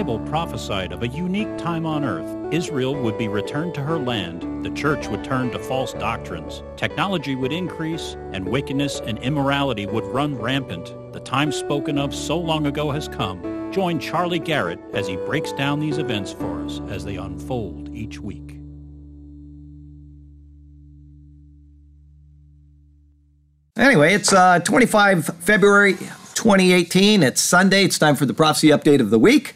Bible prophesied of a unique time on earth. Israel would be returned to her land, the church would turn to false doctrines, technology would increase, and wickedness and immorality would run rampant. The time spoken of so long ago has come. Join Charlie Garrett as he breaks down these events for us as they unfold each week. Anyway, it's uh, 25 February 2018. It's Sunday. It's time for the prophecy update of the week.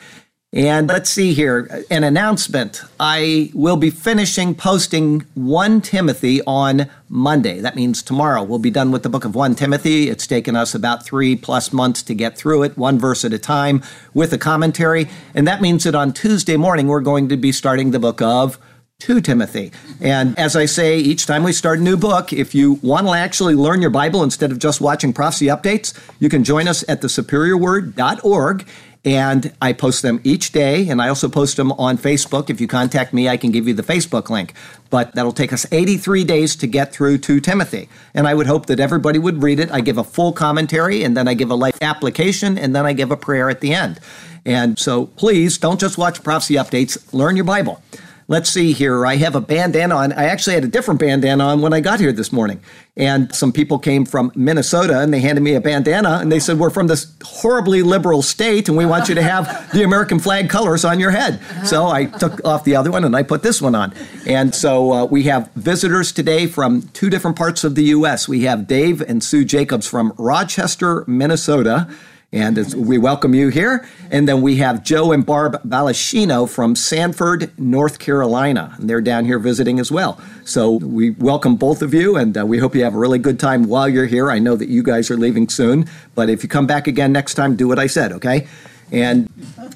And let's see here an announcement. I will be finishing posting 1 Timothy on Monday. That means tomorrow we'll be done with the book of 1 Timothy. It's taken us about three plus months to get through it, one verse at a time with a commentary. And that means that on Tuesday morning we're going to be starting the book of 2 Timothy. And as I say, each time we start a new book, if you want to actually learn your Bible instead of just watching prophecy updates, you can join us at thesuperiorword.org. And I post them each day, and I also post them on Facebook. If you contact me, I can give you the Facebook link. But that'll take us 83 days to get through 2 Timothy. And I would hope that everybody would read it. I give a full commentary, and then I give a life application, and then I give a prayer at the end. And so please don't just watch prophecy updates, learn your Bible. Let's see here. I have a bandana on. I actually had a different bandana on when I got here this morning. And some people came from Minnesota and they handed me a bandana and they said, We're from this horribly liberal state and we want you to have the American flag colors on your head. So I took off the other one and I put this one on. And so uh, we have visitors today from two different parts of the U.S. We have Dave and Sue Jacobs from Rochester, Minnesota. And we welcome you here. And then we have Joe and Barb Balashino from Sanford, North Carolina. And they're down here visiting as well. So we welcome both of you, and uh, we hope you have a really good time while you're here. I know that you guys are leaving soon, but if you come back again next time, do what I said, okay? And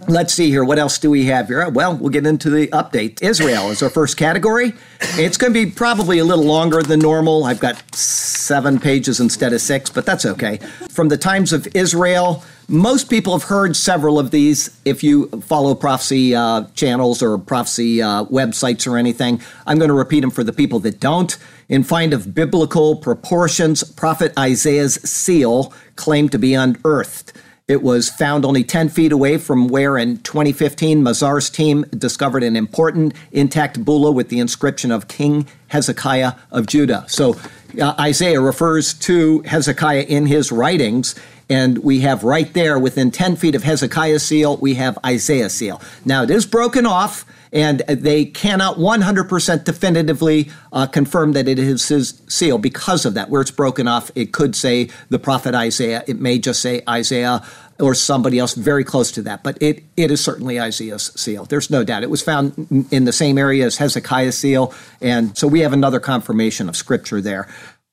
let's see here. What else do we have here? Well, we'll get into the update. Israel is our first category. It's going to be probably a little longer than normal. I've got seven pages instead of six, but that's okay. From the Times of Israel, most people have heard several of these. If you follow prophecy uh, channels or prophecy uh, websites or anything, I'm going to repeat them for the people that don't. In find of biblical proportions, Prophet Isaiah's seal claimed to be unearthed. It was found only 10 feet away from where in 2015 Mazar's team discovered an important intact bulla with the inscription of King Hezekiah of Judah. So uh, Isaiah refers to Hezekiah in his writings, and we have right there within 10 feet of Hezekiah's seal, we have Isaiah's seal. Now it is broken off and they cannot 100% definitively uh, confirm that it is his seal because of that. Where it's broken off, it could say the prophet Isaiah. It may just say Isaiah or somebody else very close to that, but it, it is certainly Isaiah's seal. There's no doubt. It was found in the same area as Hezekiah's seal, and so we have another confirmation of scripture there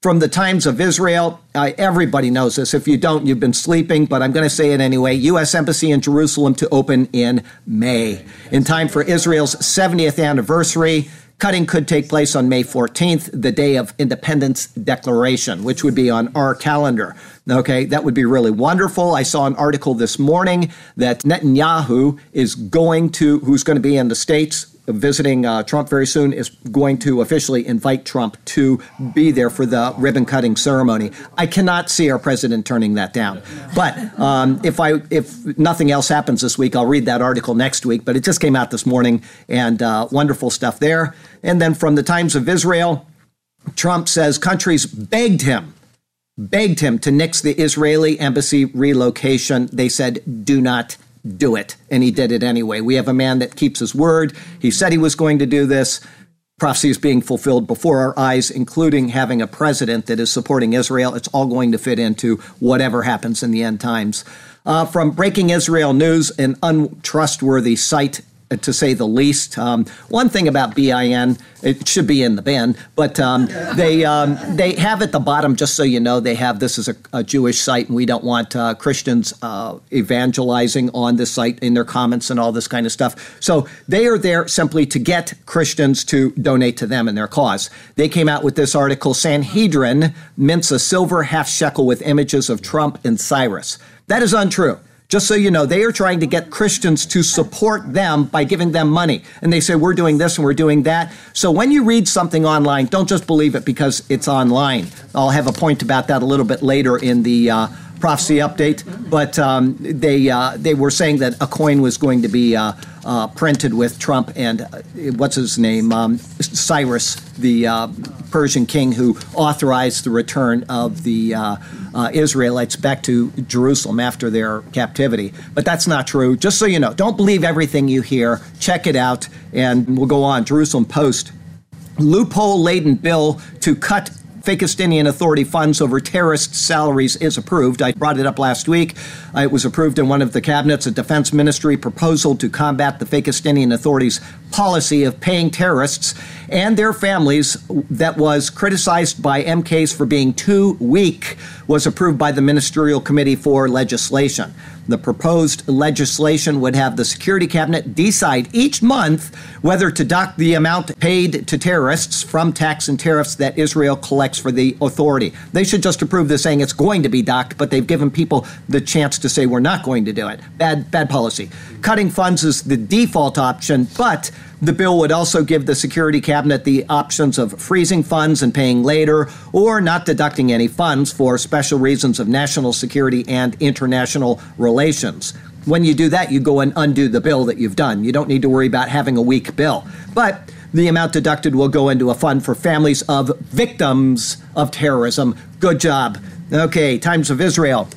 from the times of Israel. Uh, everybody knows this. If you don't, you've been sleeping, but I'm going to say it anyway. U.S. Embassy in Jerusalem to open in May. In time for Israel's 70th anniversary, cutting could take place on May 14th, the day of Independence Declaration, which would be on our calendar. Okay, that would be really wonderful. I saw an article this morning that Netanyahu is going to, who's going to be in the States visiting uh, Trump very soon, is going to officially invite Trump to be there for the ribbon cutting ceremony. I cannot see our president turning that down. But um, if I if nothing else happens this week, I'll read that article next week. But it just came out this morning, and uh, wonderful stuff there. And then from the Times of Israel, Trump says countries begged him begged him to nix the Israeli embassy relocation. They said, do not do it. And he did it anyway. We have a man that keeps his word. He said he was going to do this. Prophecy is being fulfilled before our eyes, including having a president that is supporting Israel. It's all going to fit into whatever happens in the end times. Uh, from Breaking Israel News, an untrustworthy site to say the least. Um, one thing about BIN, it should be in the bin, but um, they um, they have at the bottom, just so you know, they have this is a, a Jewish site, and we don't want uh, Christians uh, evangelizing on this site in their comments and all this kind of stuff. So they are there simply to get Christians to donate to them and their cause. They came out with this article: Sanhedrin mints a silver half shekel with images of Trump and Cyrus. That is untrue. Just so you know, they are trying to get Christians to support them by giving them money. And they say, we're doing this and we're doing that. So when you read something online, don't just believe it because it's online. I'll have a point about that a little bit later in the uh, prophecy update, but um, they uh, they were saying that a coin was going to be uh, uh, printed with Trump and uh, what's his name um, Cyrus, the uh, Persian king who authorized the return of the uh, Israelites back to Jerusalem after their captivity. But that's not true. Just so you know, don't believe everything you hear. Check it out, and we'll go on. Jerusalem Post loophole laden bill to cut Fakistinian Authority funds over terrorist salaries is approved. I brought it up last week. Uh, it was approved in one of the cabinets, a defense ministry proposal to combat the Fakistinian Authority's policy of paying terrorists and their families that was criticized by MKs for being too weak was approved by the Ministerial Committee for Legislation. The proposed legislation would have the Security Cabinet decide each month whether to dock the amount paid to terrorists from tax and tariffs that Israel collects for the authority. They should just approve this saying it's going to be docked, but they've given people the chance to say we're not going to do it. Bad, bad policy. Cutting funds is the default option, but the bill would also give the Security Cabinet the options of freezing funds and paying later, or not deducting any funds for special reasons of national security and international relations. When you do that, you go and undo the bill that you've done. You don't need to worry about having a weak bill. But the amount deducted will go into a fund for families of victims of terrorism. Good job. Okay, Times of Israel.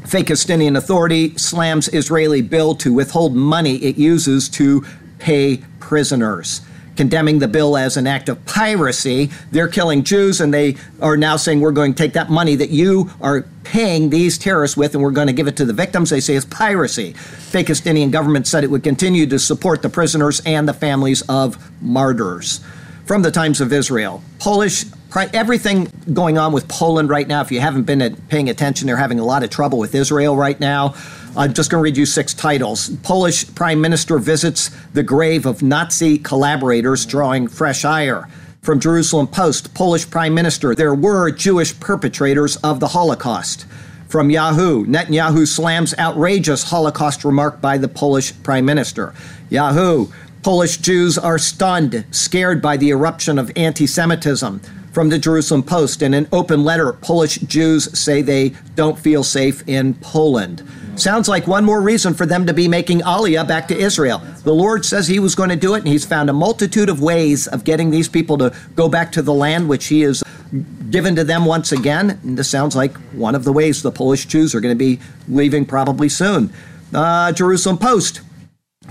Fakistinian Authority slams Israeli bill to withhold money it uses to pay prisoners. Condemning the bill as an act of piracy. They're killing Jews, and they are now saying we're going to take that money that you are paying these terrorists with and we're going to give it to the victims. They say it's piracy. Fakistinian government said it would continue to support the prisoners and the families of martyrs. From the Times of Israel, Polish everything going on with Poland right now. If you haven't been paying attention, they're having a lot of trouble with Israel right now. I'm just going to read you six titles. Polish Prime Minister visits the grave of Nazi collaborators, drawing fresh ire. From Jerusalem Post, Polish Prime Minister, there were Jewish perpetrators of the Holocaust. From Yahoo, Netanyahu slams outrageous Holocaust remark by the Polish Prime Minister. Yahoo, Polish Jews are stunned, scared by the eruption of anti Semitism. From the Jerusalem Post, in an open letter, Polish Jews say they don't feel safe in Poland. Sounds like one more reason for them to be making Aliyah back to Israel. The Lord says He was going to do it, and He's found a multitude of ways of getting these people to go back to the land which He has given to them once again. And this sounds like one of the ways the Polish Jews are going to be leaving probably soon. Uh, Jerusalem Post.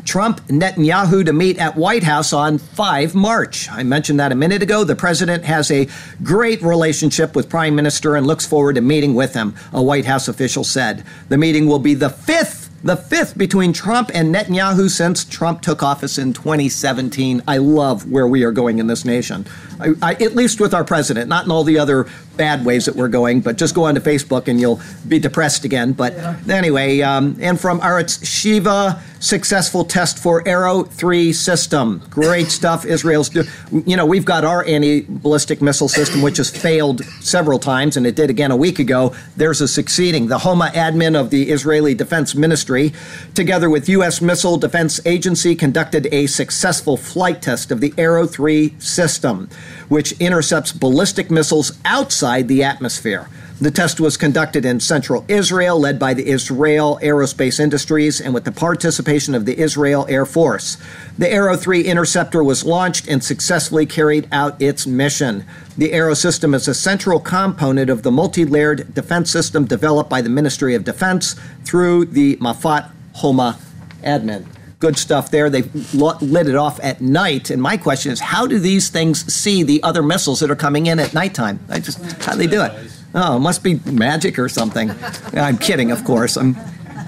Trump Netanyahu to meet at White House on 5 March. I mentioned that a minute ago. The president has a great relationship with Prime Minister and looks forward to meeting with him, a White House official said. The meeting will be the fifth the fifth between Trump and Netanyahu since Trump took office in 2017. I love where we are going in this nation. I, I, at least with our president, not in all the other bad ways that we're going, but just go onto Facebook and you'll be depressed again. But yeah. anyway, um, and from Arutz Sheva, successful test for Arrow 3 system. Great stuff. Israel's do. You know, we've got our anti ballistic missile system, which has failed several times, and it did again a week ago. There's a succeeding. The Homa admin of the Israeli Defense Ministry, together with U.S. Missile Defense Agency, conducted a successful flight test of the Arrow 3 system, which intercepts ballistic missiles outside the atmosphere. The test was conducted in central Israel, led by the Israel Aerospace Industries and with the participation of the Israel Air Force. The Arrow 3 interceptor was launched and successfully carried out its mission. The Arrow system is a central component of the multi layered defense system developed by the Ministry of Defense through the Mafat Homa admin good stuff there. They've lit it off at night. And my question is, how do these things see the other missiles that are coming in at nighttime? I just how do they do it? Oh, it must be magic or something. I'm kidding, of course. I'm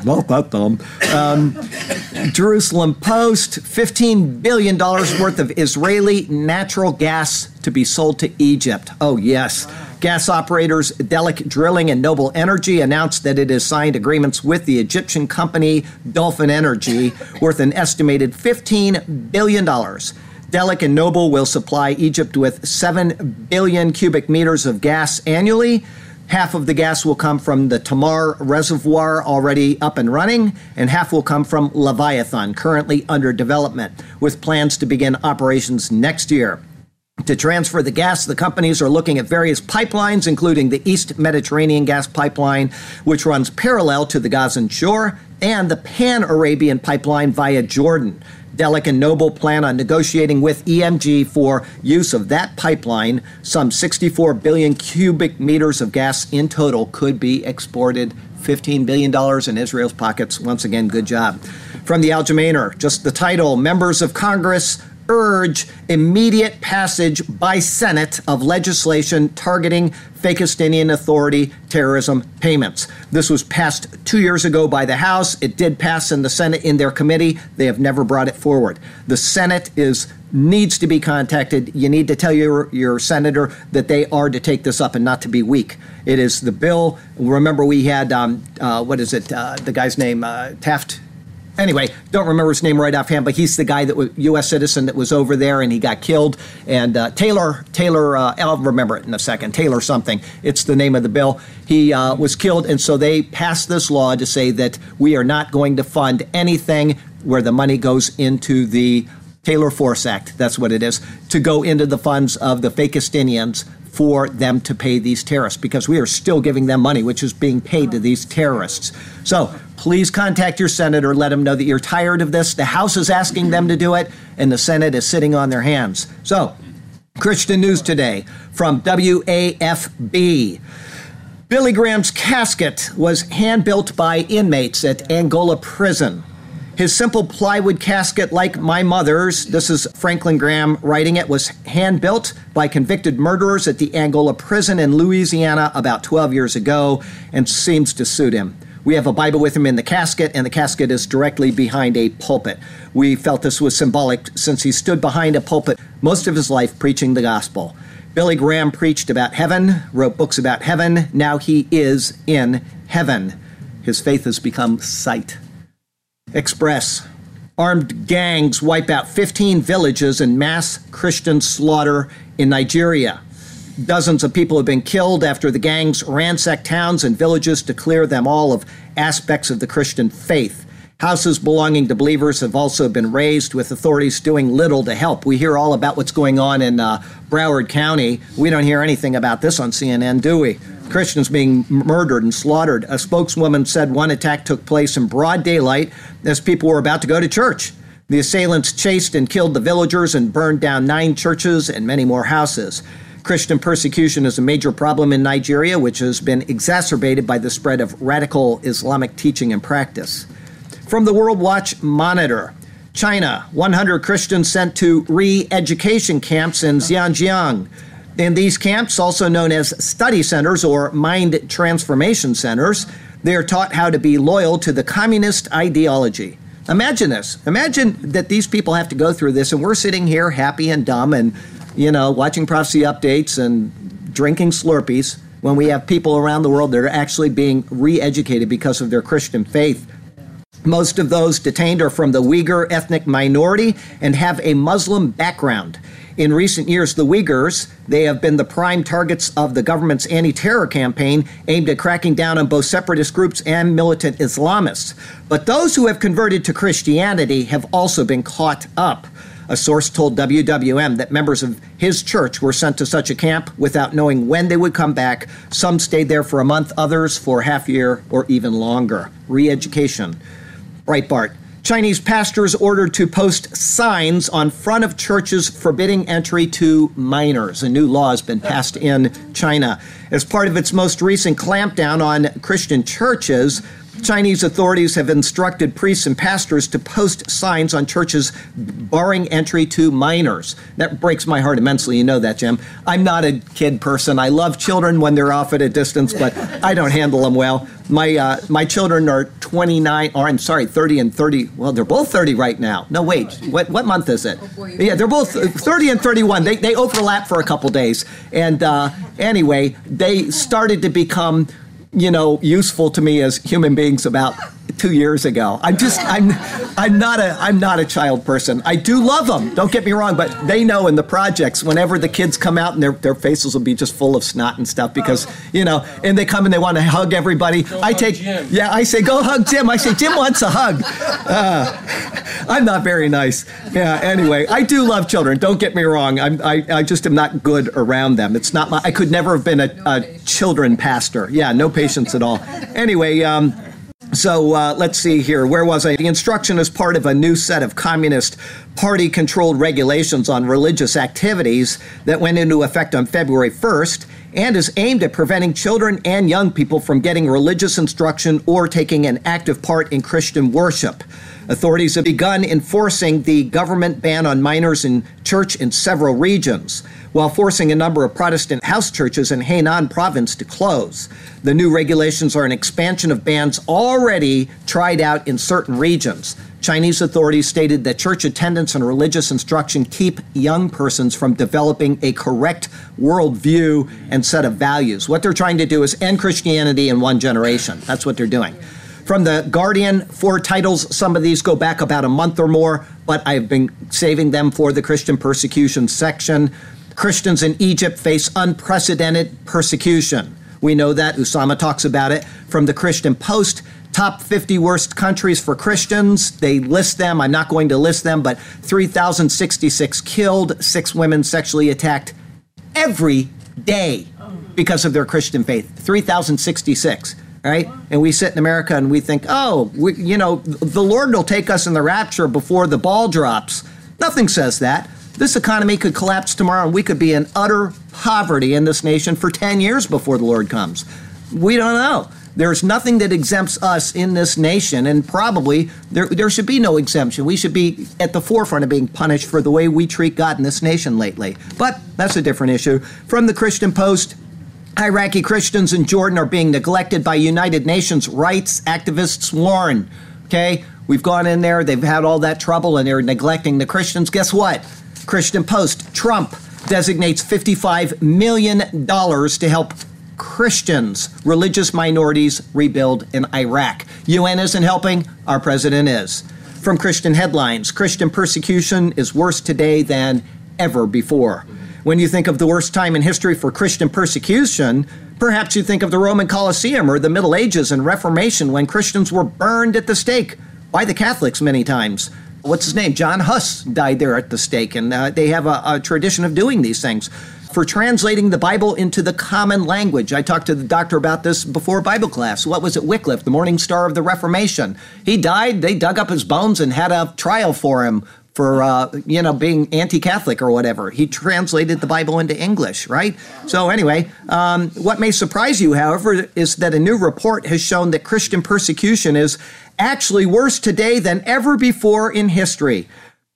not that dumb. Um, Jerusalem Post $15 billion worth of Israeli natural gas to be sold to Egypt. Oh, yes. Gas operators Delek Drilling and Noble Energy announced that it has signed agreements with the Egyptian company Dolphin Energy worth an estimated $15 billion. Delic and Noble will supply Egypt with 7 billion cubic meters of gas annually. Half of the gas will come from the Tamar Reservoir, already up and running, and half will come from Leviathan, currently under development, with plans to begin operations next year. To transfer the gas. The companies are looking at various pipelines, including the East Mediterranean gas pipeline, which runs parallel to the Gazan shore, and the Pan Arabian pipeline via Jordan. Delek and Noble plan on negotiating with EMG for use of that pipeline. Some 64 billion cubic meters of gas in total could be exported. $15 billion in Israel's pockets. Once again, good job. From the Algemeiner, just the title Members of Congress urge immediate passage by Senate of legislation targeting Fakistinian Authority terrorism payments. This was passed two years ago by the House. It did pass in the Senate in their committee. They have never brought it forward. The Senate is needs to be contacted. You need to tell your your senator that they are to take this up and not to be weak. It is the bill. Remember, we had um, uh, what is it? Uh, the guy's name uh, Taft anyway, don't remember his name right offhand, but he's the guy that was U.S. citizen that was over there and he got killed. And uh, Taylor, Taylor, uh, I'll remember it in a second. Taylor something. It's the name of the bill. He uh, was killed, and so they passed this law to say that we are not going to fund anything where the money goes into the Taylor Force Act. That's what it is to go into the funds of the Fakistinians for them to pay these terrorists because we are still giving them money, which is being paid to these terrorists. So please contact your senator, let them know that you're tired of this. The House is asking them to do it, and the Senate is sitting on their hands. So, Christian News Today from WAFB. Billy Graham's casket was hand built by inmates at Angola prison. His simple plywood casket, like my mother's, this is Franklin Graham writing it, was hand built by convicted murderers at the Angola prison in Louisiana about 12 years ago and seems to suit him. We have a Bible with him in the casket, and the casket is directly behind a pulpit. We felt this was symbolic since he stood behind a pulpit most of his life preaching the gospel. Billy Graham preached about heaven, wrote books about heaven. Now he is in heaven. His faith has become sight. Express. Armed gangs wipe out 15 villages in mass Christian slaughter in Nigeria. Dozens of people have been killed after the gangs ransacked towns and villages to clear them all of aspects of the Christian faith. Houses belonging to believers have also been razed, with authorities doing little to help. We hear all about what's going on in uh, Broward County. We don't hear anything about this on CNN, do we? Christians being murdered and slaughtered. A spokeswoman said one attack took place in broad daylight as people were about to go to church. The assailants chased and killed the villagers and burned down nine churches and many more houses. Christian persecution is a major problem in Nigeria, which has been exacerbated by the spread of radical Islamic teaching and practice. From the World Watch Monitor, China, 100 Christians sent to re education camps in Xinjiang. In these camps, also known as study centers or mind transformation centers, they are taught how to be loyal to the communist ideology. Imagine this. Imagine that these people have to go through this, and we're sitting here happy and dumb and, you know, watching prophecy updates and drinking Slurpees when we have people around the world that are actually being re educated because of their Christian faith. Most of those detained are from the Uyghur ethnic minority and have a Muslim background. In recent years, the Uyghurs, they have been the prime targets of the government's anti-terror campaign aimed at cracking down on both separatist groups and militant Islamists. But those who have converted to Christianity have also been caught up. A source told WWM that members of his church were sent to such a camp without knowing when they would come back. Some stayed there for a month, others for half a year or even longer. Re education. Breitbart. Chinese pastors ordered to post signs on front of churches forbidding entry to minors. A new law has been passed in China. As part of its most recent clampdown on Christian churches, Chinese authorities have instructed priests and pastors to post signs on churches barring entry to minors. That breaks my heart immensely. You know that, Jim. I'm not a kid person. I love children when they're off at a distance, but I don't handle them well. My uh, my children are 29, or I'm sorry, 30 and 30. Well, they're both 30 right now. No, wait. What what month is it? Yeah, they're both 30 and 31. They they overlap for a couple days. And uh, anyway, they started to become you know, useful to me as human beings about two years ago. I'm just I'm I'm not a I'm not a child person. I do love them. Don't get me wrong, but they know in the projects whenever the kids come out and their their faces will be just full of snot and stuff because you know, and they come and they want to hug everybody. Go I take yeah, I say go hug Jim. I say Jim wants a hug. Uh, I'm not very nice. Yeah. Anyway, I do love children. Don't get me wrong. I'm, I I just am not good around them. It's not my. I could never have been a, a children pastor. Yeah, no patience at all. Anyway. Um, so uh, let's see here. Where was I? The instruction is part of a new set of Communist Party controlled regulations on religious activities that went into effect on February 1st and is aimed at preventing children and young people from getting religious instruction or taking an active part in Christian worship. Authorities have begun enforcing the government ban on minors in church in several regions, while forcing a number of Protestant house churches in Hainan province to close. The new regulations are an expansion of bans already tried out in certain regions. Chinese authorities stated that church attendance and religious instruction keep young persons from developing a correct worldview and set of values. What they're trying to do is end Christianity in one generation. That's what they're doing. From the Guardian, four titles. Some of these go back about a month or more, but I've been saving them for the Christian persecution section. Christians in Egypt face unprecedented persecution. We know that. Usama talks about it. From the Christian Post, top 50 worst countries for Christians. They list them. I'm not going to list them, but 3,066 killed, six women sexually attacked every day because of their Christian faith. 3,066. Right? And we sit in America and we think, oh, we, you know, the Lord will take us in the rapture before the ball drops. Nothing says that. This economy could collapse tomorrow and we could be in utter poverty in this nation for 10 years before the Lord comes. We don't know. There's nothing that exempts us in this nation, and probably there, there should be no exemption. We should be at the forefront of being punished for the way we treat God in this nation lately. But that's a different issue. From the Christian Post, Iraqi Christians in Jordan are being neglected by United Nations rights activists warn. Okay, we've gone in there, they've had all that trouble, and they're neglecting the Christians. Guess what? Christian Post, Trump designates $55 million to help Christians, religious minorities, rebuild in Iraq. UN isn't helping, our president is. From Christian headlines, Christian persecution is worse today than ever before. When you think of the worst time in history for Christian persecution, perhaps you think of the Roman Colosseum or the Middle Ages and Reformation when Christians were burned at the stake by the Catholics many times. What's his name? John Huss died there at the stake, and uh, they have a, a tradition of doing these things for translating the Bible into the common language. I talked to the doctor about this before Bible class. What was it? Wycliffe, the morning star of the Reformation. He died. They dug up his bones and had a trial for him for uh, you know being anti-Catholic or whatever. He translated the Bible into English, right? So anyway, um, what may surprise you, however, is that a new report has shown that Christian persecution is actually worse today than ever before in history.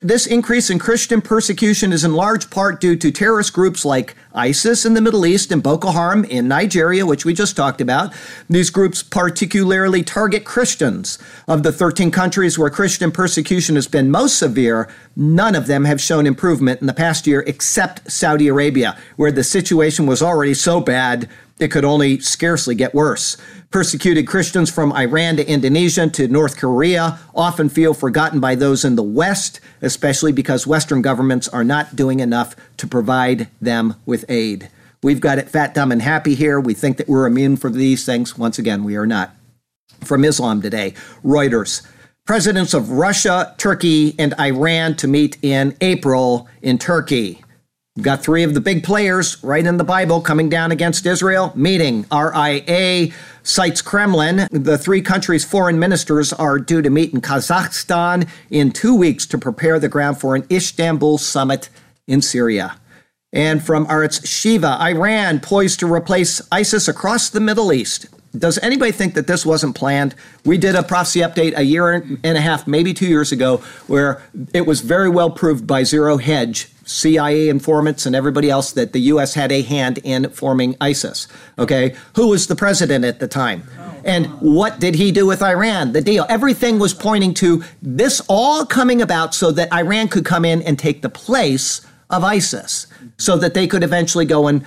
This increase in Christian persecution is in large part due to terrorist groups like ISIS in the Middle East and Boko Haram in Nigeria, which we just talked about. These groups particularly target Christians. Of the 13 countries where Christian persecution has been most severe, none of them have shown improvement in the past year except Saudi Arabia, where the situation was already so bad it could only scarcely get worse. Persecuted Christians from Iran to Indonesia to North Korea often feel forgotten by those in the West, especially because Western governments are not doing enough to provide them with aid. We've got it fat, dumb, and happy here. We think that we're immune from these things. Once again, we are not. From Islam today, Reuters. Presidents of Russia, Turkey, and Iran to meet in April in Turkey. We've got three of the big players right in the Bible coming down against Israel, meeting. RIA cites Kremlin. The three countries' foreign ministers are due to meet in Kazakhstan in two weeks to prepare the ground for an Istanbul summit in Syria. And from Arutz Sheva, Iran poised to replace ISIS across the Middle East. Does anybody think that this wasn't planned? We did a prophecy update a year and a half, maybe two years ago, where it was very well proved by Zero Hedge, CIA informants, and everybody else that the U.S. had a hand in forming ISIS. Okay? Who was the president at the time? And what did he do with Iran? The deal. Everything was pointing to this all coming about so that Iran could come in and take the place of ISIS so that they could eventually go and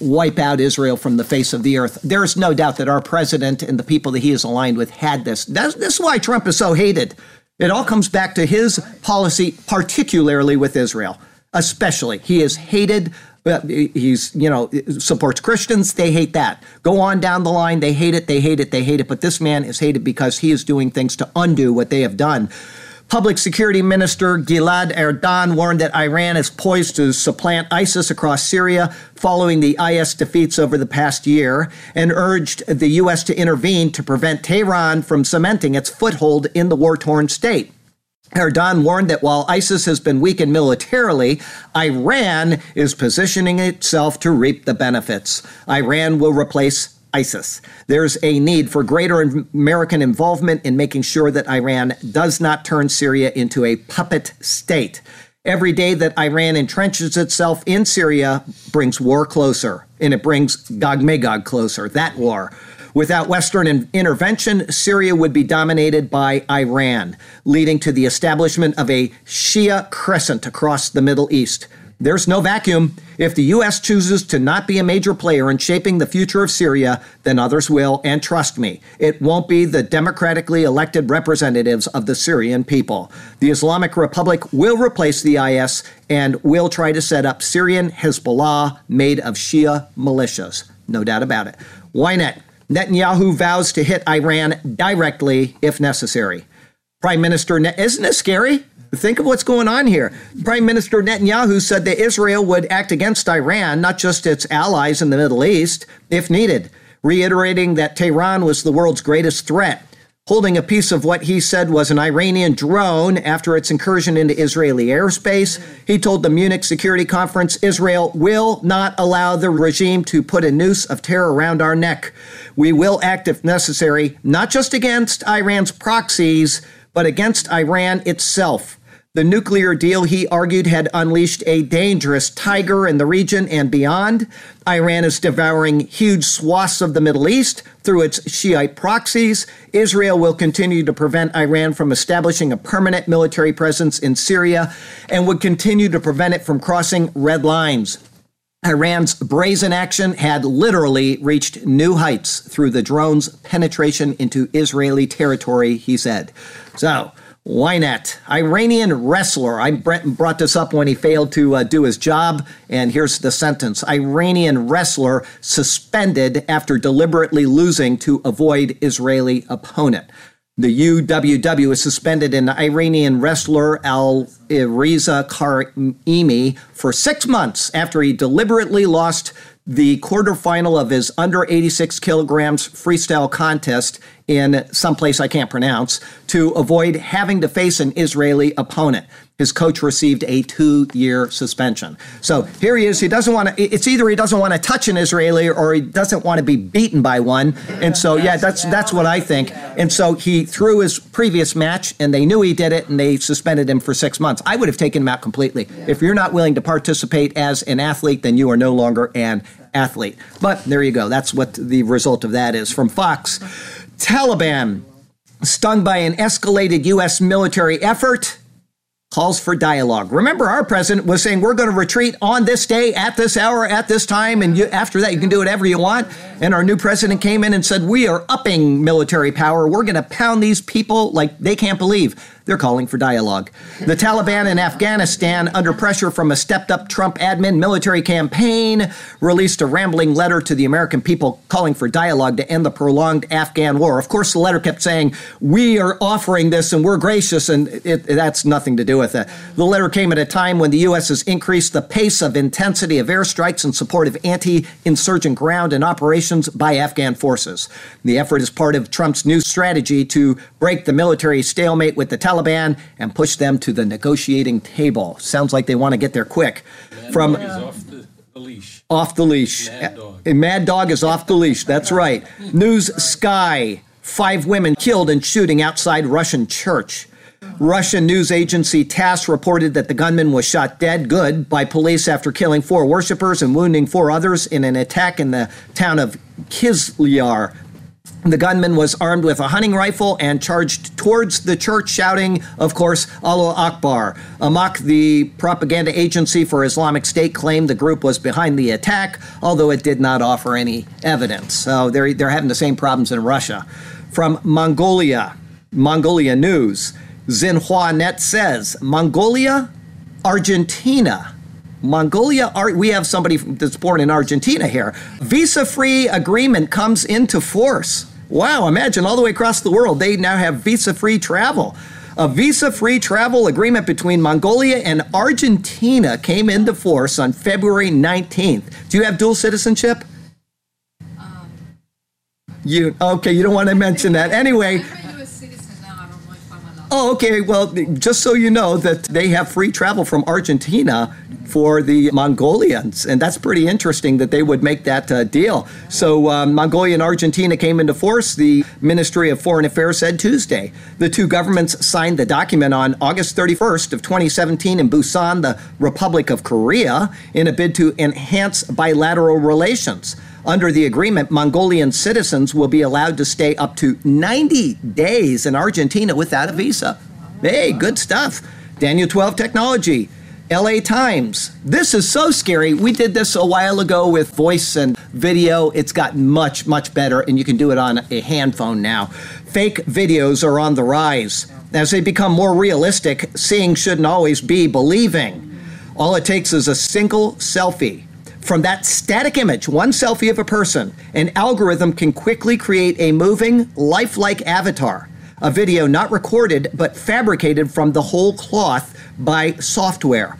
wipe out Israel from the face of the earth. There is no doubt that our president and the people that he is aligned with had this. That's, this is why Trump is so hated. It all comes back to his policy, particularly with Israel, especially. He is hated. He's, you know, supports Christians. They hate that. Go on down the line. They hate it. They hate it. They hate it. But this man is hated because he is doing things to undo what they have done. Public Security Minister Gilad Erdan warned that Iran is poised to supplant ISIS across Syria following the IS defeats over the past year and urged the U.S. to intervene to prevent Tehran from cementing its foothold in the war torn state. Erdogan warned that while ISIS has been weakened militarily, Iran is positioning itself to reap the benefits. Iran will replace ISIS. There's a need for greater American involvement in making sure that Iran does not turn Syria into a puppet state. Every day that Iran entrenches itself in Syria brings war closer, and it brings Gog Magog closer, that war. Without Western in- intervention, Syria would be dominated by Iran, leading to the establishment of a Shia crescent across the Middle East. There's no vacuum. If the U.S. chooses to not be a major player in shaping the future of Syria, then others will, and trust me, it won't be the democratically elected representatives of the Syrian people. The Islamic Republic will replace the IS and will try to set up Syrian Hezbollah made of Shia militias. No doubt about it. Ynet? Netanyahu vows to hit Iran directly if necessary. Prime Minister, isn't it scary? Think of what's going on here. Prime Minister Netanyahu said that Israel would act against Iran, not just its allies in the Middle East, if needed, reiterating that Tehran was the world's greatest threat. Holding a piece of what he said was an Iranian drone after its incursion into Israeli airspace, he told the Munich Security Conference Israel will not allow the regime to put a noose of terror around our neck. We will act if necessary, not just against Iran's proxies, but against Iran itself. The nuclear deal, he argued, had unleashed a dangerous tiger in the region and beyond. Iran is devouring huge swaths of the Middle East through its Shiite proxies. Israel will continue to prevent Iran from establishing a permanent military presence in Syria and would continue to prevent it from crossing red lines. Iran's brazen action had literally reached new heights through the drone's penetration into Israeli territory, he said. So, Ynet, Iranian wrestler. I brought this up when he failed to uh, do his job, and here's the sentence Iranian wrestler suspended after deliberately losing to avoid Israeli opponent. The UWW is suspended an Iranian wrestler Al Reza Karimi for six months after he deliberately lost the quarterfinal of his under 86 kilograms freestyle contest in some place I can't pronounce to avoid having to face an Israeli opponent. His coach received a two year suspension. So here he is. He doesn't want to, it's either he doesn't want to touch an Israeli or he doesn't want to be beaten by one. And so, yeah, that's, that's what I think. And so he threw his previous match and they knew he did it and they suspended him for six months. I would have taken him out completely. If you're not willing to participate as an athlete, then you are no longer an athlete. But there you go. That's what the result of that is. From Fox, Taliban, stung by an escalated U.S. military effort, calls for dialogue. Remember, our president was saying we're going to retreat on this day, at this hour, at this time, and you, after that, you can do whatever you want. And our new president came in and said, We are upping military power. We're going to pound these people like they can't believe. They're calling for dialogue. The Taliban in Afghanistan, under pressure from a stepped up Trump admin military campaign, released a rambling letter to the American people calling for dialogue to end the prolonged Afghan war. Of course, the letter kept saying, We are offering this and we're gracious, and it, that's nothing to do with it. The letter came at a time when the U.S. has increased the pace of intensity of airstrikes in support of anti insurgent ground and operations by Afghan forces. The effort is part of Trump's new strategy to break the military stalemate with the Taliban and push them to the negotiating table. Sounds like they want to get there quick. Mad From off the, the, leash. Off the leash. Mad dog. A mad dog is off the leash. That's right. News Sky. Five women killed in shooting outside Russian church. Russian news agency TASS reported that the gunman was shot dead good by police after killing four worshippers and wounding four others in an attack in the town of Kizlyar The gunman was armed with a hunting rifle and charged towards the church, shouting, of course, Allah Akbar. Amaq, the propaganda agency for Islamic State, claimed the group was behind the attack, although it did not offer any evidence. So they're, they're having the same problems in Russia. From Mongolia, Mongolia News, Xinhua Net says Mongolia, Argentina, Mongolia, we have somebody that's born in Argentina here. Visa free agreement comes into force. Wow, imagine all the way across the world, they now have visa free travel. A visa free travel agreement between Mongolia and Argentina came into force on February 19th. Do you have dual citizenship? Um, you okay? You don't want to mention that. Anyway, Oh, okay. Well, just so you know that they have free travel from Argentina for the Mongolians, and that's pretty interesting that they would make that uh, deal. So, um, Mongolia and Argentina came into force. The Ministry of Foreign Affairs said Tuesday. The two governments signed the document on August 31st of 2017 in Busan, the Republic of Korea, in a bid to enhance bilateral relations. Under the agreement, Mongolian citizens will be allowed to stay up to 90 days in Argentina without a visa. Hey, good stuff. Daniel 12 Technology. LA Times. This is so scary. We did this a while ago with voice and video. It's gotten much, much better, and you can do it on a handphone now. Fake videos are on the rise. As they become more realistic, seeing shouldn't always be believing. All it takes is a single selfie from that static image, one selfie of a person, an algorithm can quickly create a moving, lifelike avatar. A video not recorded but fabricated from the whole cloth by software.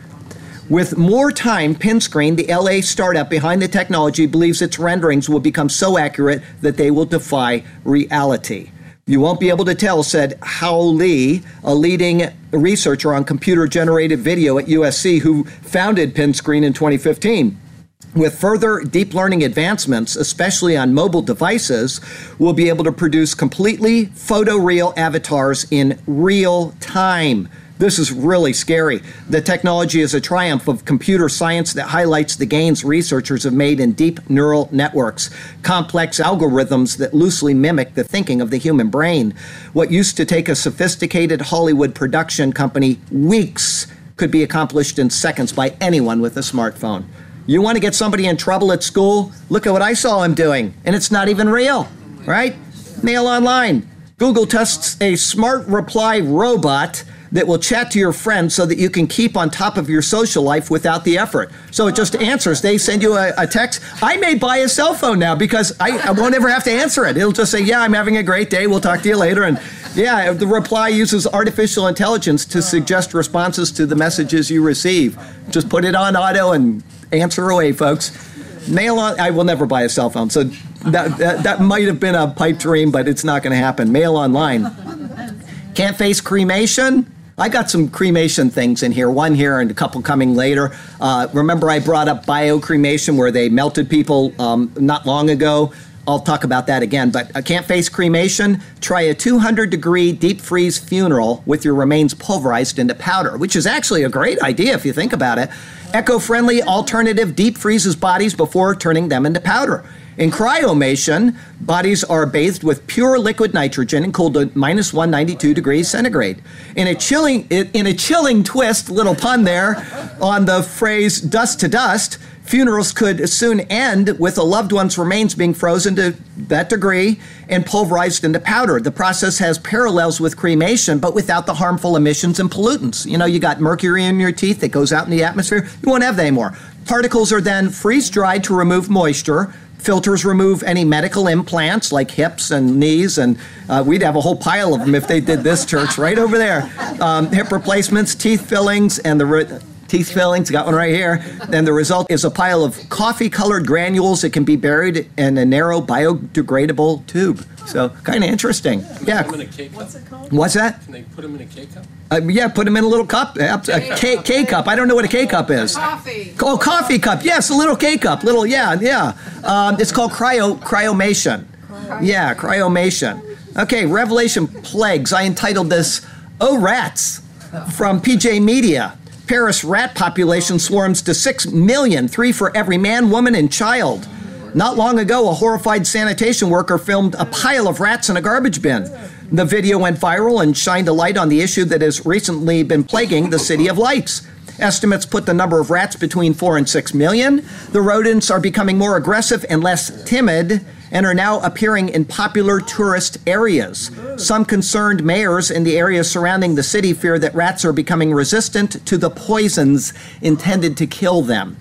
With more time, Pinscreen, the LA startup behind the technology, believes its renderings will become so accurate that they will defy reality. You won't be able to tell, said Hao Li, a leading researcher on computer generated video at USC who founded Pinscreen in 2015. With further deep learning advancements, especially on mobile devices, we'll be able to produce completely photoreal avatars in real time. This is really scary. The technology is a triumph of computer science that highlights the gains researchers have made in deep neural networks, complex algorithms that loosely mimic the thinking of the human brain. What used to take a sophisticated Hollywood production company weeks could be accomplished in seconds by anyone with a smartphone. You want to get somebody in trouble at school? Look at what I saw him doing, and it's not even real, right? Mail online. Google tests a smart reply robot that will chat to your friends so that you can keep on top of your social life without the effort. So it just answers. They send you a, a text. I may buy a cell phone now because I, I, won't ever have to answer it. It'll just say, Yeah, I'm having a great day. We'll talk to you later. And yeah, the reply uses artificial intelligence to suggest responses to the messages you receive. Just put it on auto and answer away, folks. Mail on. I will never buy a cell phone, so that that, that might have been a pipe dream, but it's not going to happen. Mail online. Can't face cremation. I got some cremation things in here, one here and a couple coming later. Uh, remember, I brought up biocremation where they melted people um, not long ago. I'll talk about that again, but I can't face cremation. Try a 200 degree deep freeze funeral with your remains pulverized into powder, which is actually a great idea if you think about it. Eco friendly alternative deep freezes bodies before turning them into powder. In cryomation, bodies are bathed with pure liquid nitrogen and cooled to minus 192 degrees centigrade. In a chilling, in a chilling twist, little pun there, on the phrase "dust to dust," funerals could soon end with a loved one's remains being frozen to that degree and pulverized into powder. The process has parallels with cremation, but without the harmful emissions and pollutants. You know, you got mercury in your teeth that goes out in the atmosphere. You won't have that anymore. Particles are then freeze dried to remove moisture. Filters remove any medical implants like hips and knees, and uh, we'd have a whole pile of them if they did this church right over there. Um, hip replacements, teeth fillings, and the teeth fillings, got one right here. Then the result is a pile of coffee colored granules that can be buried in a narrow biodegradable tube. So kind of interesting. Yeah. What's it called? What's that? Can they put them in a K cup? Uh, yeah, put them in a little cup. A K, K cup. I don't know what a K cup is. Coffee. Oh, coffee cup. Yes, a little K cup. Little, yeah, yeah. Um, it's called cryo cryomation. Yeah, cryomation. Okay, Revelation plagues. I entitled this "Oh Rats" from PJ Media. Paris rat population swarms to 6 million, three for every man, woman, and child. Not long ago, a horrified sanitation worker filmed a pile of rats in a garbage bin. The video went viral and shined a light on the issue that has recently been plaguing the City of Lights. Estimates put the number of rats between 4 and 6 million. The rodents are becoming more aggressive and less timid and are now appearing in popular tourist areas. Some concerned mayors in the areas surrounding the city fear that rats are becoming resistant to the poisons intended to kill them.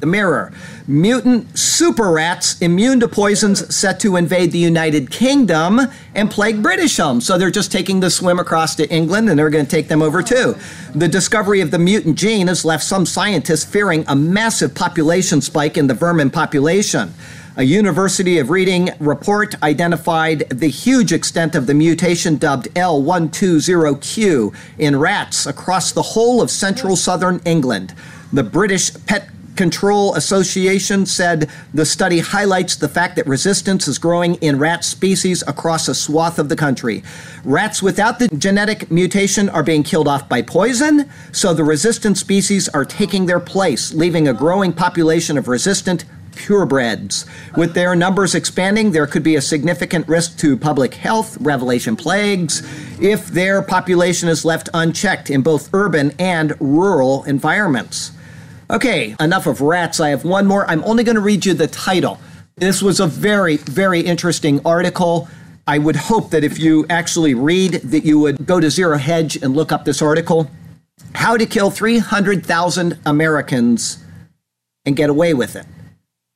The Mirror. Mutant super rats immune to poisons set to invade the United Kingdom and plague British homes. So they're just taking the swim across to England and they're going to take them over too. The discovery of the mutant gene has left some scientists fearing a massive population spike in the vermin population. A University of Reading report identified the huge extent of the mutation dubbed L120Q in rats across the whole of central southern England. The British Pest Control Association said the study highlights the fact that resistance is growing in rat species across a swath of the country. Rats without the genetic mutation are being killed off by poison, so the resistant species are taking their place, leaving a growing population of resistant purebreds. With their numbers expanding, there could be a significant risk to public health, revelation plagues, if their population is left unchecked in both urban and rural environments. Okay, enough of rats. I have one more. I'm only going to read you the title. This was a very, very interesting article. I would hope that if you actually read, that you would go to Zero Hedge and look up this article. How to kill 300,000 Americans and get away with it.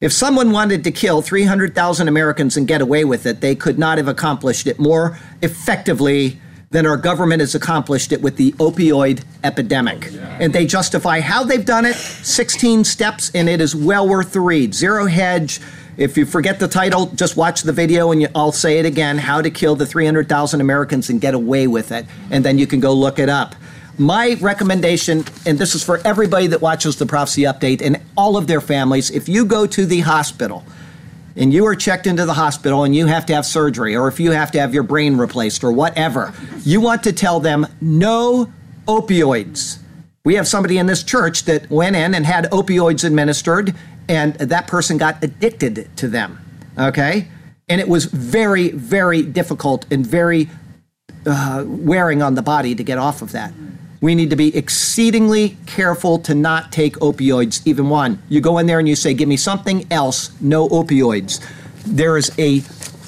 If someone wanted to kill 300,000 Americans and get away with it, they could not have accomplished it more effectively than our government has accomplished it with the opioid epidemic. Oh, and they justify how they've done it 16 steps, and it is well worth the read. Zero Hedge. If you forget the title, just watch the video and you, I'll say it again How to Kill the 300,000 Americans and Get Away with It. And then you can go look it up. My recommendation, and this is for everybody that watches the Prophecy Update and all of their families, if you go to the hospital and you are checked into the hospital and you have to have surgery, or if you have to have your brain replaced, or whatever, you want to tell them no opioids. We have somebody in this church that went in and had opioids administered, and that person got addicted to them. Okay? And it was very, very difficult and very uh, wearing on the body to get off of that. We need to be exceedingly careful to not take opioids, even one. You go in there and you say, Give me something else, no opioids. There is a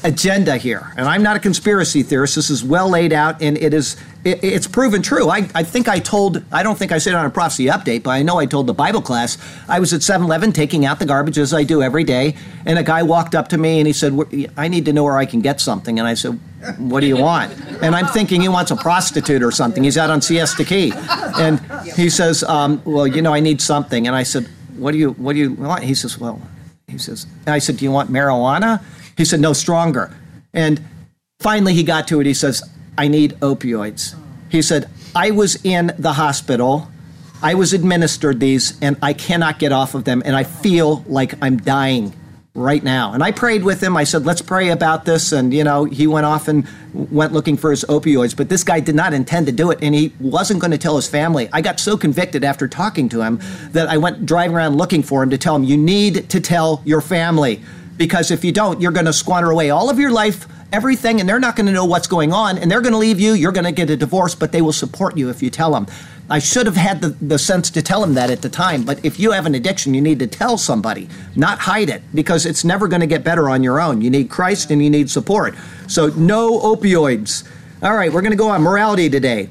agenda here. And I'm not a conspiracy theorist. This is well laid out and it is it, it's proven true. I, I think I told I don't think I said it on a prophecy update, but I know I told the Bible class I was at 7-Eleven taking out the garbage as I do every day, and a guy walked up to me and he said, I need to know where I can get something. And I said, what do you want? And I'm thinking he wants a prostitute or something. He's out on Siesta Key. And he says, um, well, you know, I need something. And I said, what do you, what do you want? He says, well, he says, I said, do you want marijuana? He said, no, stronger. And finally he got to it. He says, I need opioids. He said, I was in the hospital. I was administered these and I cannot get off of them and I feel like I'm dying right now. And I prayed with him. I said, let's pray about this. And, you know, he went off and went looking for his opioids. But this guy did not intend to do it. And he wasn't going to tell his family. I got so convicted after talking to him that I went driving around looking for him to tell him, you need to tell your family. Because if you don't, you're going to squander away all of your life everything and they're not going to know what's going on and they're going to leave you you're going to get a divorce but they will support you if you tell them I should have had the, the sense to tell him that at the time. But if you have an addiction, you need to tell somebody, not hide it, because it's never going to get better on your own. You need Christ and you need support. So, no opioids. All right, we're going to go on morality today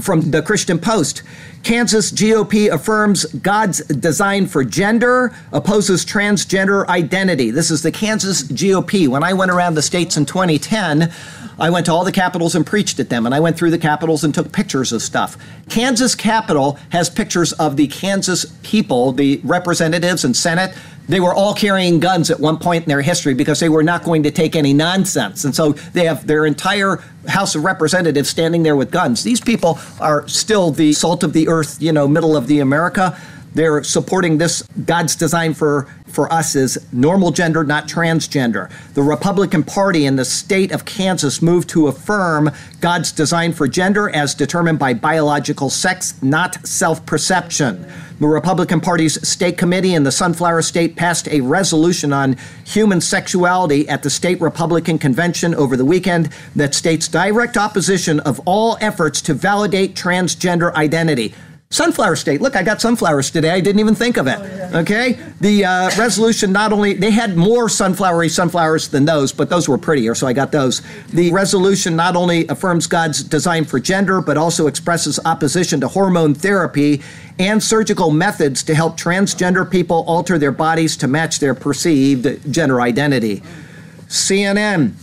from the Christian Post. Kansas GOP affirms God's design for gender, opposes transgender identity. This is the Kansas GOP. When I went around the states in 2010, I went to all the capitals and preached at them, and I went through the capitals and took pictures of stuff. Kansas Capitol has pictures of the Kansas people, the representatives and Senate. They were all carrying guns at one point in their history because they were not going to take any nonsense. And so they have their entire House of Representatives standing there with guns. These people are still the salt of the earth, you know, middle of the America. They're supporting this God's design for for us is normal gender, not transgender. The Republican Party in the state of Kansas moved to affirm God's design for gender as determined by biological sex, not self perception. The Republican Party's state committee in the Sunflower State passed a resolution on human sexuality at the state Republican convention over the weekend that states direct opposition of all efforts to validate transgender identity. Sunflower State. Look, I got sunflowers today. I didn't even think of it. Okay? The uh, resolution not only, they had more sunflowery sunflowers than those, but those were prettier, so I got those. The resolution not only affirms God's design for gender, but also expresses opposition to hormone therapy and surgical methods to help transgender people alter their bodies to match their perceived gender identity. CNN.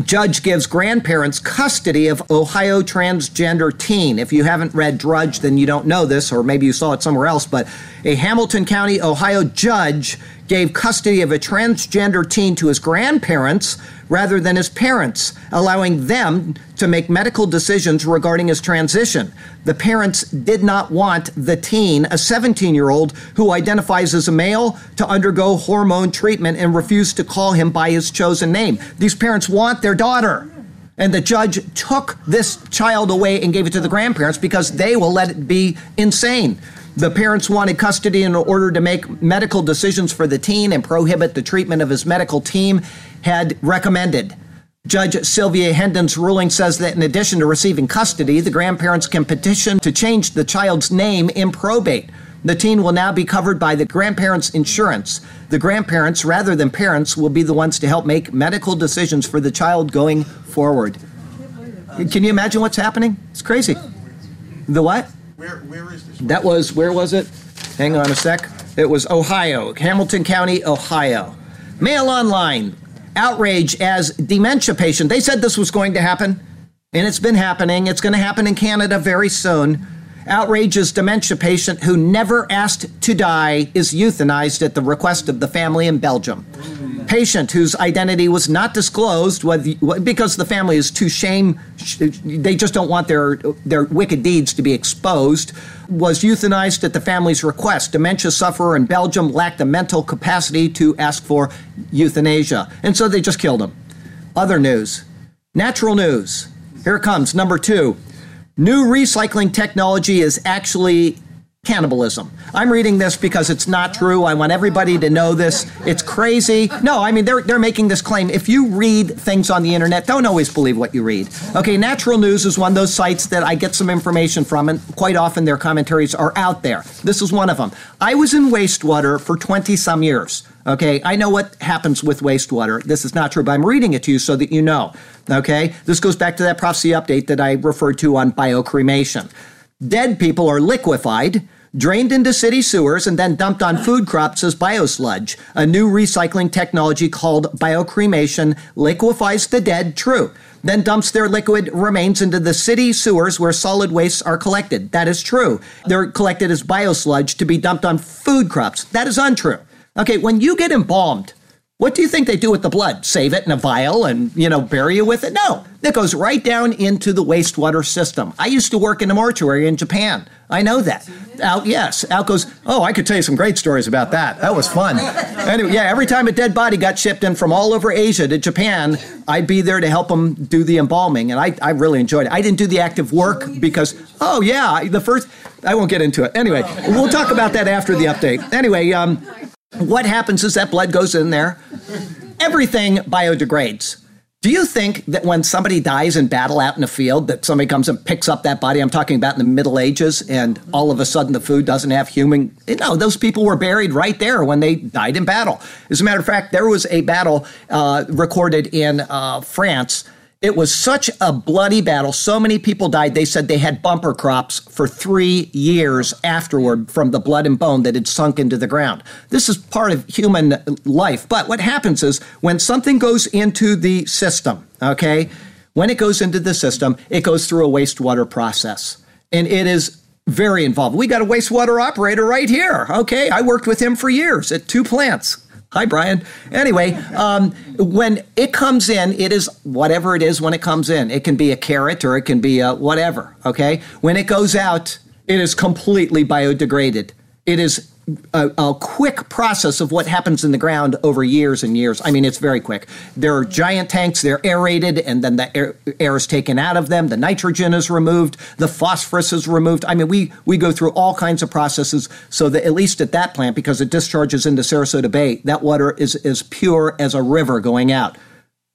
Judge gives grandparents custody of Ohio transgender teen. If you haven't read Drudge, then you don't know this, or maybe you saw it somewhere else. But a Hamilton County, Ohio judge gave custody of a transgender teen to his grandparents rather than his parents, allowing them to make medical decisions regarding his transition. The parents did not want the teen, a 17 year old who identifies as a male, to undergo hormone treatment and refused to call him by his chosen name. These parents want their daughter. And the judge took this child away and gave it to the grandparents because they will let it be insane. The parents wanted custody in order to make medical decisions for the teen and prohibit the treatment of his medical team had recommended. Judge Sylvia Hendon's ruling says that in addition to receiving custody, the grandparents can petition to change the child's name in probate. The teen will now be covered by the grandparents' insurance. The grandparents, rather than parents, will be the ones to help make medical decisions for the child going forward. Can you imagine what's happening? It's crazy. The what? Where, where is? That was, where was it? Hang on a sec. It was Ohio, Hamilton County, Ohio. Mail online, outrage as dementia patient. They said this was going to happen, and it's been happening. It's going to happen in Canada very soon. Outrageous dementia patient who never asked to die is euthanized at the request of the family in Belgium. Patient whose identity was not disclosed because the family is too shame, they just don't want their, their wicked deeds to be exposed, was euthanized at the family's request. Dementia sufferer in Belgium lacked the mental capacity to ask for euthanasia, and so they just killed him. Other news natural news. Here comes, number two. New recycling technology is actually cannibalism. I'm reading this because it's not true. I want everybody to know this. It's crazy. No, I mean, they're, they're making this claim. If you read things on the internet, don't always believe what you read. Okay, Natural News is one of those sites that I get some information from, and quite often their commentaries are out there. This is one of them. I was in wastewater for 20 some years. Okay, I know what happens with wastewater. This is not true, but I'm reading it to you so that you know. Okay, this goes back to that prophecy update that I referred to on biocremation. Dead people are liquefied, drained into city sewers, and then dumped on food crops as biosludge. A new recycling technology called biocremation liquefies the dead, true, then dumps their liquid remains into the city sewers where solid wastes are collected. That is true. They're collected as biosludge to be dumped on food crops. That is untrue. Okay, when you get embalmed, what do you think they do with the blood? Save it in a vial and, you know, bury you with it? No, it goes right down into the wastewater system. I used to work in a mortuary in Japan. I know that. Out, yes. Out goes, oh, I could tell you some great stories about that. That was fun. Anyway, yeah, every time a dead body got shipped in from all over Asia to Japan, I'd be there to help them do the embalming. And I, I really enjoyed it. I didn't do the active work because, oh, yeah, the first, I won't get into it. Anyway, we'll talk about that after the update. Anyway, um, what happens is that blood goes in there. Everything biodegrades. Do you think that when somebody dies in battle out in a field, that somebody comes and picks up that body? I'm talking about in the Middle Ages, and all of a sudden the food doesn't have human. No, those people were buried right there when they died in battle. As a matter of fact, there was a battle uh, recorded in uh, France it was such a bloody battle. So many people died. They said they had bumper crops for three years afterward from the blood and bone that had sunk into the ground. This is part of human life. But what happens is when something goes into the system, okay, when it goes into the system, it goes through a wastewater process. And it is very involved. We got a wastewater operator right here. Okay, I worked with him for years at two plants. Hi, Brian. Anyway, um, when it comes in, it is whatever it is when it comes in. It can be a carrot or it can be a whatever, okay? When it goes out, it is completely biodegraded. It is a, a, quick process of what happens in the ground over years and years. I mean, it's very quick. There are giant tanks, they're aerated, and then the air, air, is taken out of them. The nitrogen is removed, the phosphorus is removed. I mean, we, we go through all kinds of processes so that at least at that plant, because it discharges into Sarasota Bay, that water is as pure as a river going out.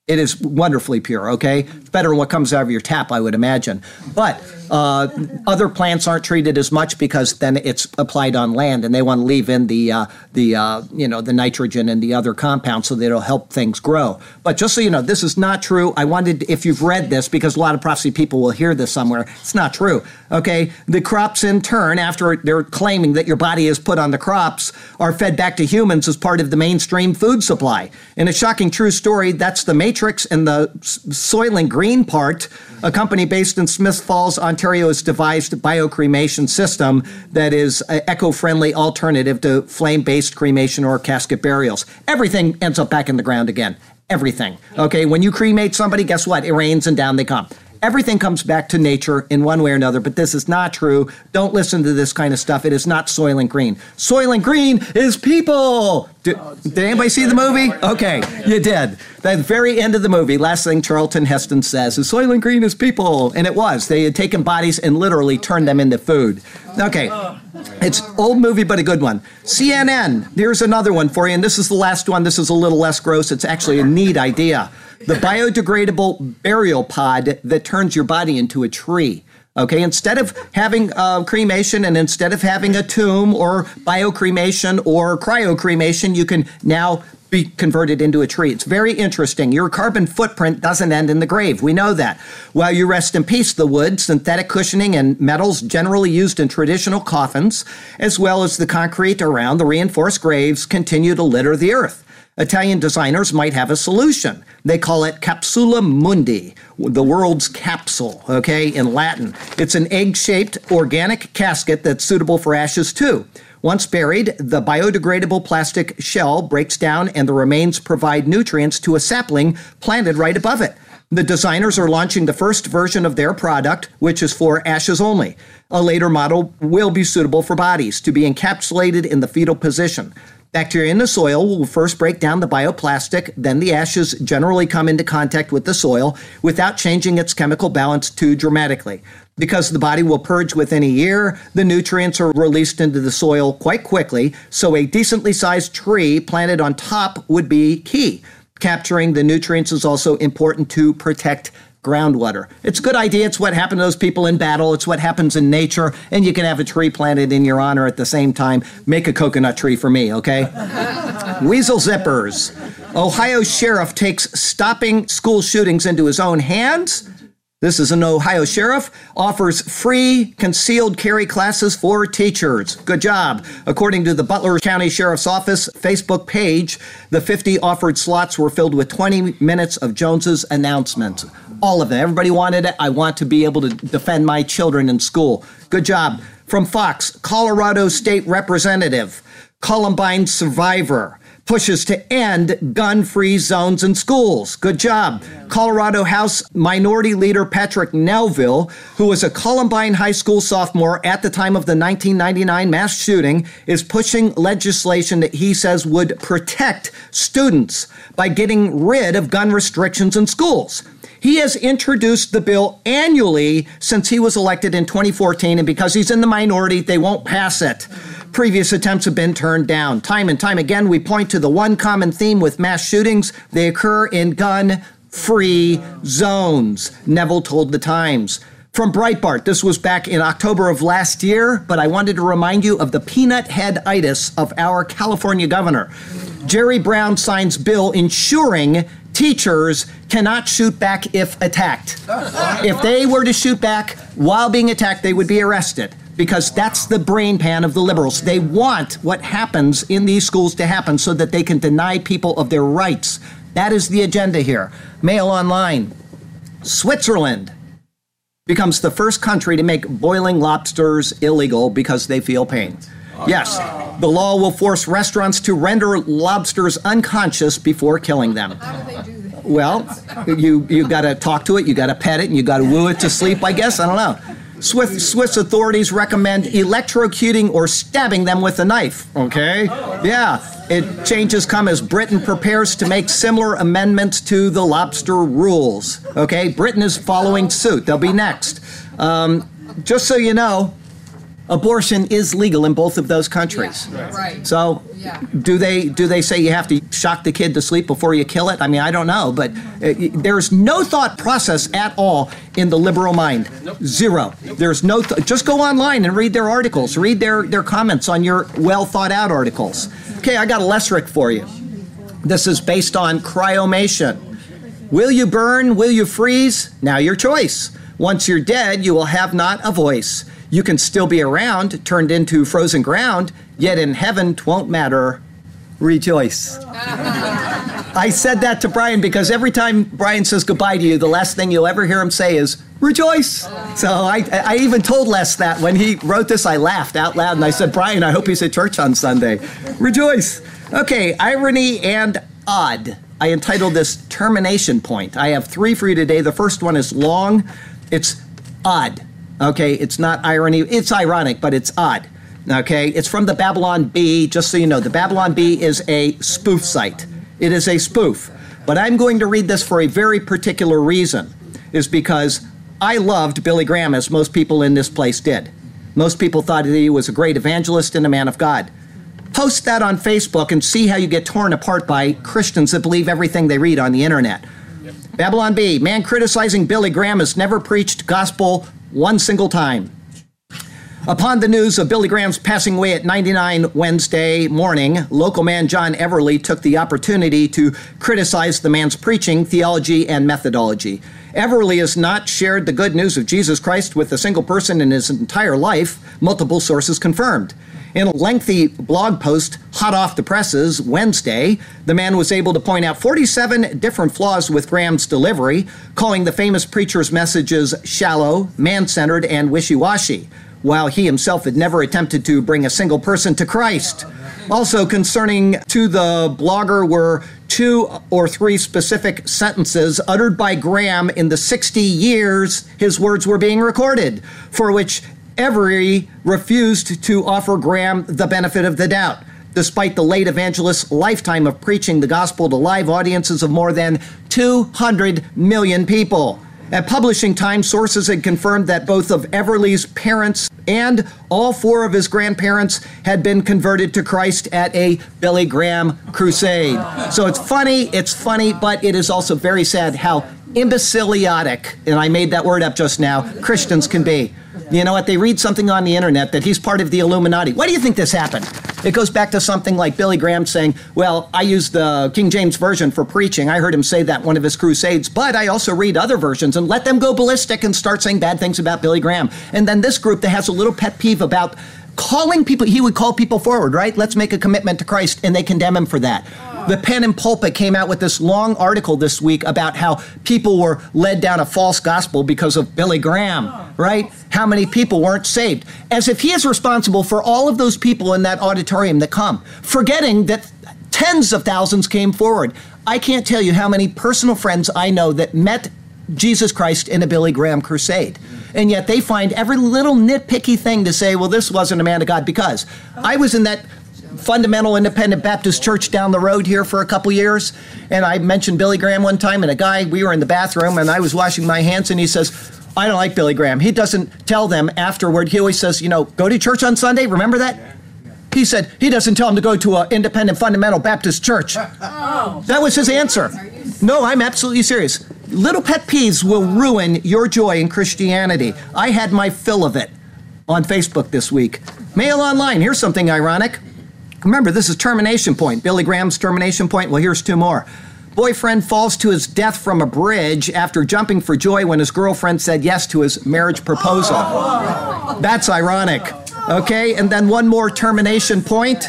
It is wonderfully pure, okay? Better than what comes out of your tap, I would imagine. But uh, other plants aren't treated as much because then it's applied on land, and they want to leave in the uh, the uh, you know the nitrogen and the other compounds so that it'll help things grow. But just so you know, this is not true. I wanted if you've read this because a lot of prophecy people will hear this somewhere. It's not true. Okay, the crops in turn, after they're claiming that your body is put on the crops, are fed back to humans as part of the mainstream food supply. In a shocking true story, that's the matrix and the Soylent Green part, a company based in Smith Falls, on Ontario has devised a biocremation system that is an eco-friendly alternative to flame-based cremation or casket burials. Everything ends up back in the ground again. Everything. Okay, when you cremate somebody, guess what? It rains and down they come. Everything comes back to nature in one way or another, but this is not true. Don't listen to this kind of stuff. It is not Soylent Green. Soylent Green is people. Did, did anybody see the movie? Okay, you did. The very end of the movie, last thing Charlton Heston says is Soylent Green is people. And it was. They had taken bodies and literally turned them into food. Okay, it's old movie, but a good one. CNN, here's another one for you, and this is the last one. This is a little less gross. It's actually a neat idea the biodegradable burial pod that turns your body into a tree. Okay, instead of having uh, cremation and instead of having a tomb or biocremation or cryocremation, you can now be converted into a tree. It's very interesting. Your carbon footprint doesn't end in the grave. We know that. While you rest in peace, the wood, synthetic cushioning, and metals generally used in traditional coffins, as well as the concrete around the reinforced graves, continue to litter the earth. Italian designers might have a solution. They call it capsula mundi, the world's capsule, okay, in Latin. It's an egg shaped organic casket that's suitable for ashes too. Once buried, the biodegradable plastic shell breaks down and the remains provide nutrients to a sapling planted right above it. The designers are launching the first version of their product, which is for ashes only. A later model will be suitable for bodies to be encapsulated in the fetal position. Bacteria in the soil will first break down the bioplastic, then the ashes generally come into contact with the soil without changing its chemical balance too dramatically. Because the body will purge within a year, the nutrients are released into the soil quite quickly, so a decently sized tree planted on top would be key. Capturing the nutrients is also important to protect groundwater. It's a good idea. It's what happened to those people in battle. It's what happens in nature. And you can have a tree planted in your honor at the same time. Make a coconut tree for me, okay? Weasel zippers. Ohio sheriff takes stopping school shootings into his own hands. This is an Ohio sheriff, offers free concealed carry classes for teachers. Good job. According to the Butler County Sheriff's Office Facebook page, the 50 offered slots were filled with 20 minutes of Jones's announcement. All of them. Everybody wanted it. I want to be able to defend my children in school. Good job. From Fox, Colorado State Representative, Columbine survivor pushes to end gun free zones in schools. Good job. Colorado House Minority Leader Patrick Neville, who was a Columbine High School sophomore at the time of the 1999 mass shooting, is pushing legislation that he says would protect students by getting rid of gun restrictions in schools. He has introduced the bill annually since he was elected in 2014, and because he's in the minority, they won't pass it. Previous attempts have been turned down. Time and time again, we point to the one common theme with mass shootings they occur in gun free zones, Neville told the Times. From Breitbart, this was back in October of last year, but I wanted to remind you of the peanut head itis of our California governor. Jerry Brown signs bill ensuring teachers cannot shoot back if attacked. If they were to shoot back while being attacked, they would be arrested because that's the brain pan of the liberals. They want what happens in these schools to happen so that they can deny people of their rights. That is the agenda here. Mail online. Switzerland becomes the first country to make boiling lobsters illegal because they feel pain. Yes, the law will force restaurants to render lobsters unconscious before killing them. How do they do that? Well, you you got to talk to it, you got to pet it, and you got to woo it to sleep. I guess I don't know. Swiss, Swiss authorities recommend electrocuting or stabbing them with a knife. Okay? Yeah. It changes come as Britain prepares to make similar amendments to the lobster rules. Okay? Britain is following suit. They'll be next. Um, just so you know, abortion is legal in both of those countries. Yeah, right. So, Yeah. do they do they say you have to shock the kid to sleep before you kill it? I mean, I don't know, but uh, there's no thought process at all in the liberal mind. Nope. Zero. There's no. Th- just go online and read their articles. Read their their comments on your well thought out articles. Okay, I got a Lesric for you. This is based on cryomation. Will you burn? Will you freeze? Now your choice. Once you're dead, you will have not a voice. You can still be around, turned into frozen ground, yet in heaven 'twon't matter. Rejoice. I said that to Brian because every time Brian says goodbye to you, the last thing you'll ever hear him say is rejoice. So I, I even told Les that when he wrote this, I laughed out loud and I said, Brian, I hope he's at church on Sunday. Rejoice. Okay, irony and odd. I entitled this termination point. I have three for you today. The first one is long. It's odd. Okay, it's not irony. It's ironic, but it's odd. Okay, it's from the Babylon Bee. Just so you know, the Babylon Bee is a spoof site. It is a spoof. But I'm going to read this for a very particular reason, is because I loved Billy Graham as most people in this place did. Most people thought that he was a great evangelist and a man of God. Post that on Facebook and see how you get torn apart by Christians that believe everything they read on the internet. Babylon Bee, man criticizing Billy Graham has never preached gospel one single time. Upon the news of Billy Graham's passing away at 99 Wednesday morning, local man John Everly took the opportunity to criticize the man's preaching, theology, and methodology. Everly has not shared the good news of Jesus Christ with a single person in his entire life, multiple sources confirmed. In a lengthy blog post, hot off the presses, Wednesday, the man was able to point out 47 different flaws with Graham's delivery, calling the famous preacher's messages shallow, man centered, and wishy washy while he himself had never attempted to bring a single person to Christ. Also, concerning to the blogger were two or three specific sentences uttered by Graham in the 60 years his words were being recorded, for which Everly refused to offer Graham the benefit of the doubt. Despite the late evangelist's lifetime of preaching the gospel to live audiences of more than 200 million people. At publishing time, sources had confirmed that both of Everly's parents and all four of his grandparents had been converted to Christ at a Billy Graham crusade. So it's funny, it's funny, but it is also very sad how imbeciliotic, and I made that word up just now, Christians can be. You know what? They read something on the internet that he's part of the Illuminati. Why do you think this happened? It goes back to something like Billy Graham saying, Well, I use the King James Version for preaching. I heard him say that one of his crusades, but I also read other versions and let them go ballistic and start saying bad things about Billy Graham. And then this group that has a little pet peeve about calling people, he would call people forward, right? Let's make a commitment to Christ, and they condemn him for that. The Pen and Pulpit came out with this long article this week about how people were led down a false gospel because of Billy Graham, oh. right? How many people weren't saved. As if he is responsible for all of those people in that auditorium that come, forgetting that tens of thousands came forward. I can't tell you how many personal friends I know that met Jesus Christ in a Billy Graham crusade. Mm. And yet they find every little nitpicky thing to say, well, this wasn't a man of God because oh. I was in that fundamental independent Baptist church down the road here for a couple years. And I mentioned Billy Graham one time, and a guy, we were in the bathroom, and I was washing my hands, and he says, I don't like Billy Graham. He doesn't tell them afterward. He always says, you know, go to church on Sunday. Remember that? He said he doesn't tell them to go to an independent fundamental Baptist church. That was his answer. No, I'm absolutely serious. Little pet peeves will ruin your joy in Christianity. I had my fill of it on Facebook this week. Mail online. Here's something ironic. Remember, this is termination point. Billy Graham's termination point. Well, here's two more. Boyfriend falls to his death from a bridge after jumping for joy when his girlfriend said yes to his marriage proposal. That's ironic. Okay, and then one more termination point.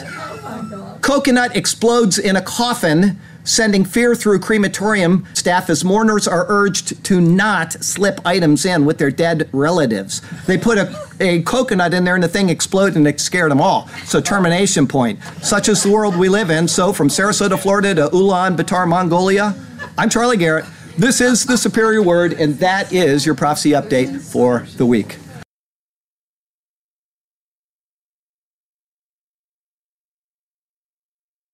Coconut explodes in a coffin, sending fear through crematorium staff as mourners are urged to not slip items in with their dead relatives. They put a, a coconut in there and the thing exploded and it scared them all. So, termination point. Such is the world we live in. So, from Sarasota, Florida to Ulaanbaatar, Mongolia, I'm Charlie Garrett. This is the Superior Word, and that is your prophecy update for the week.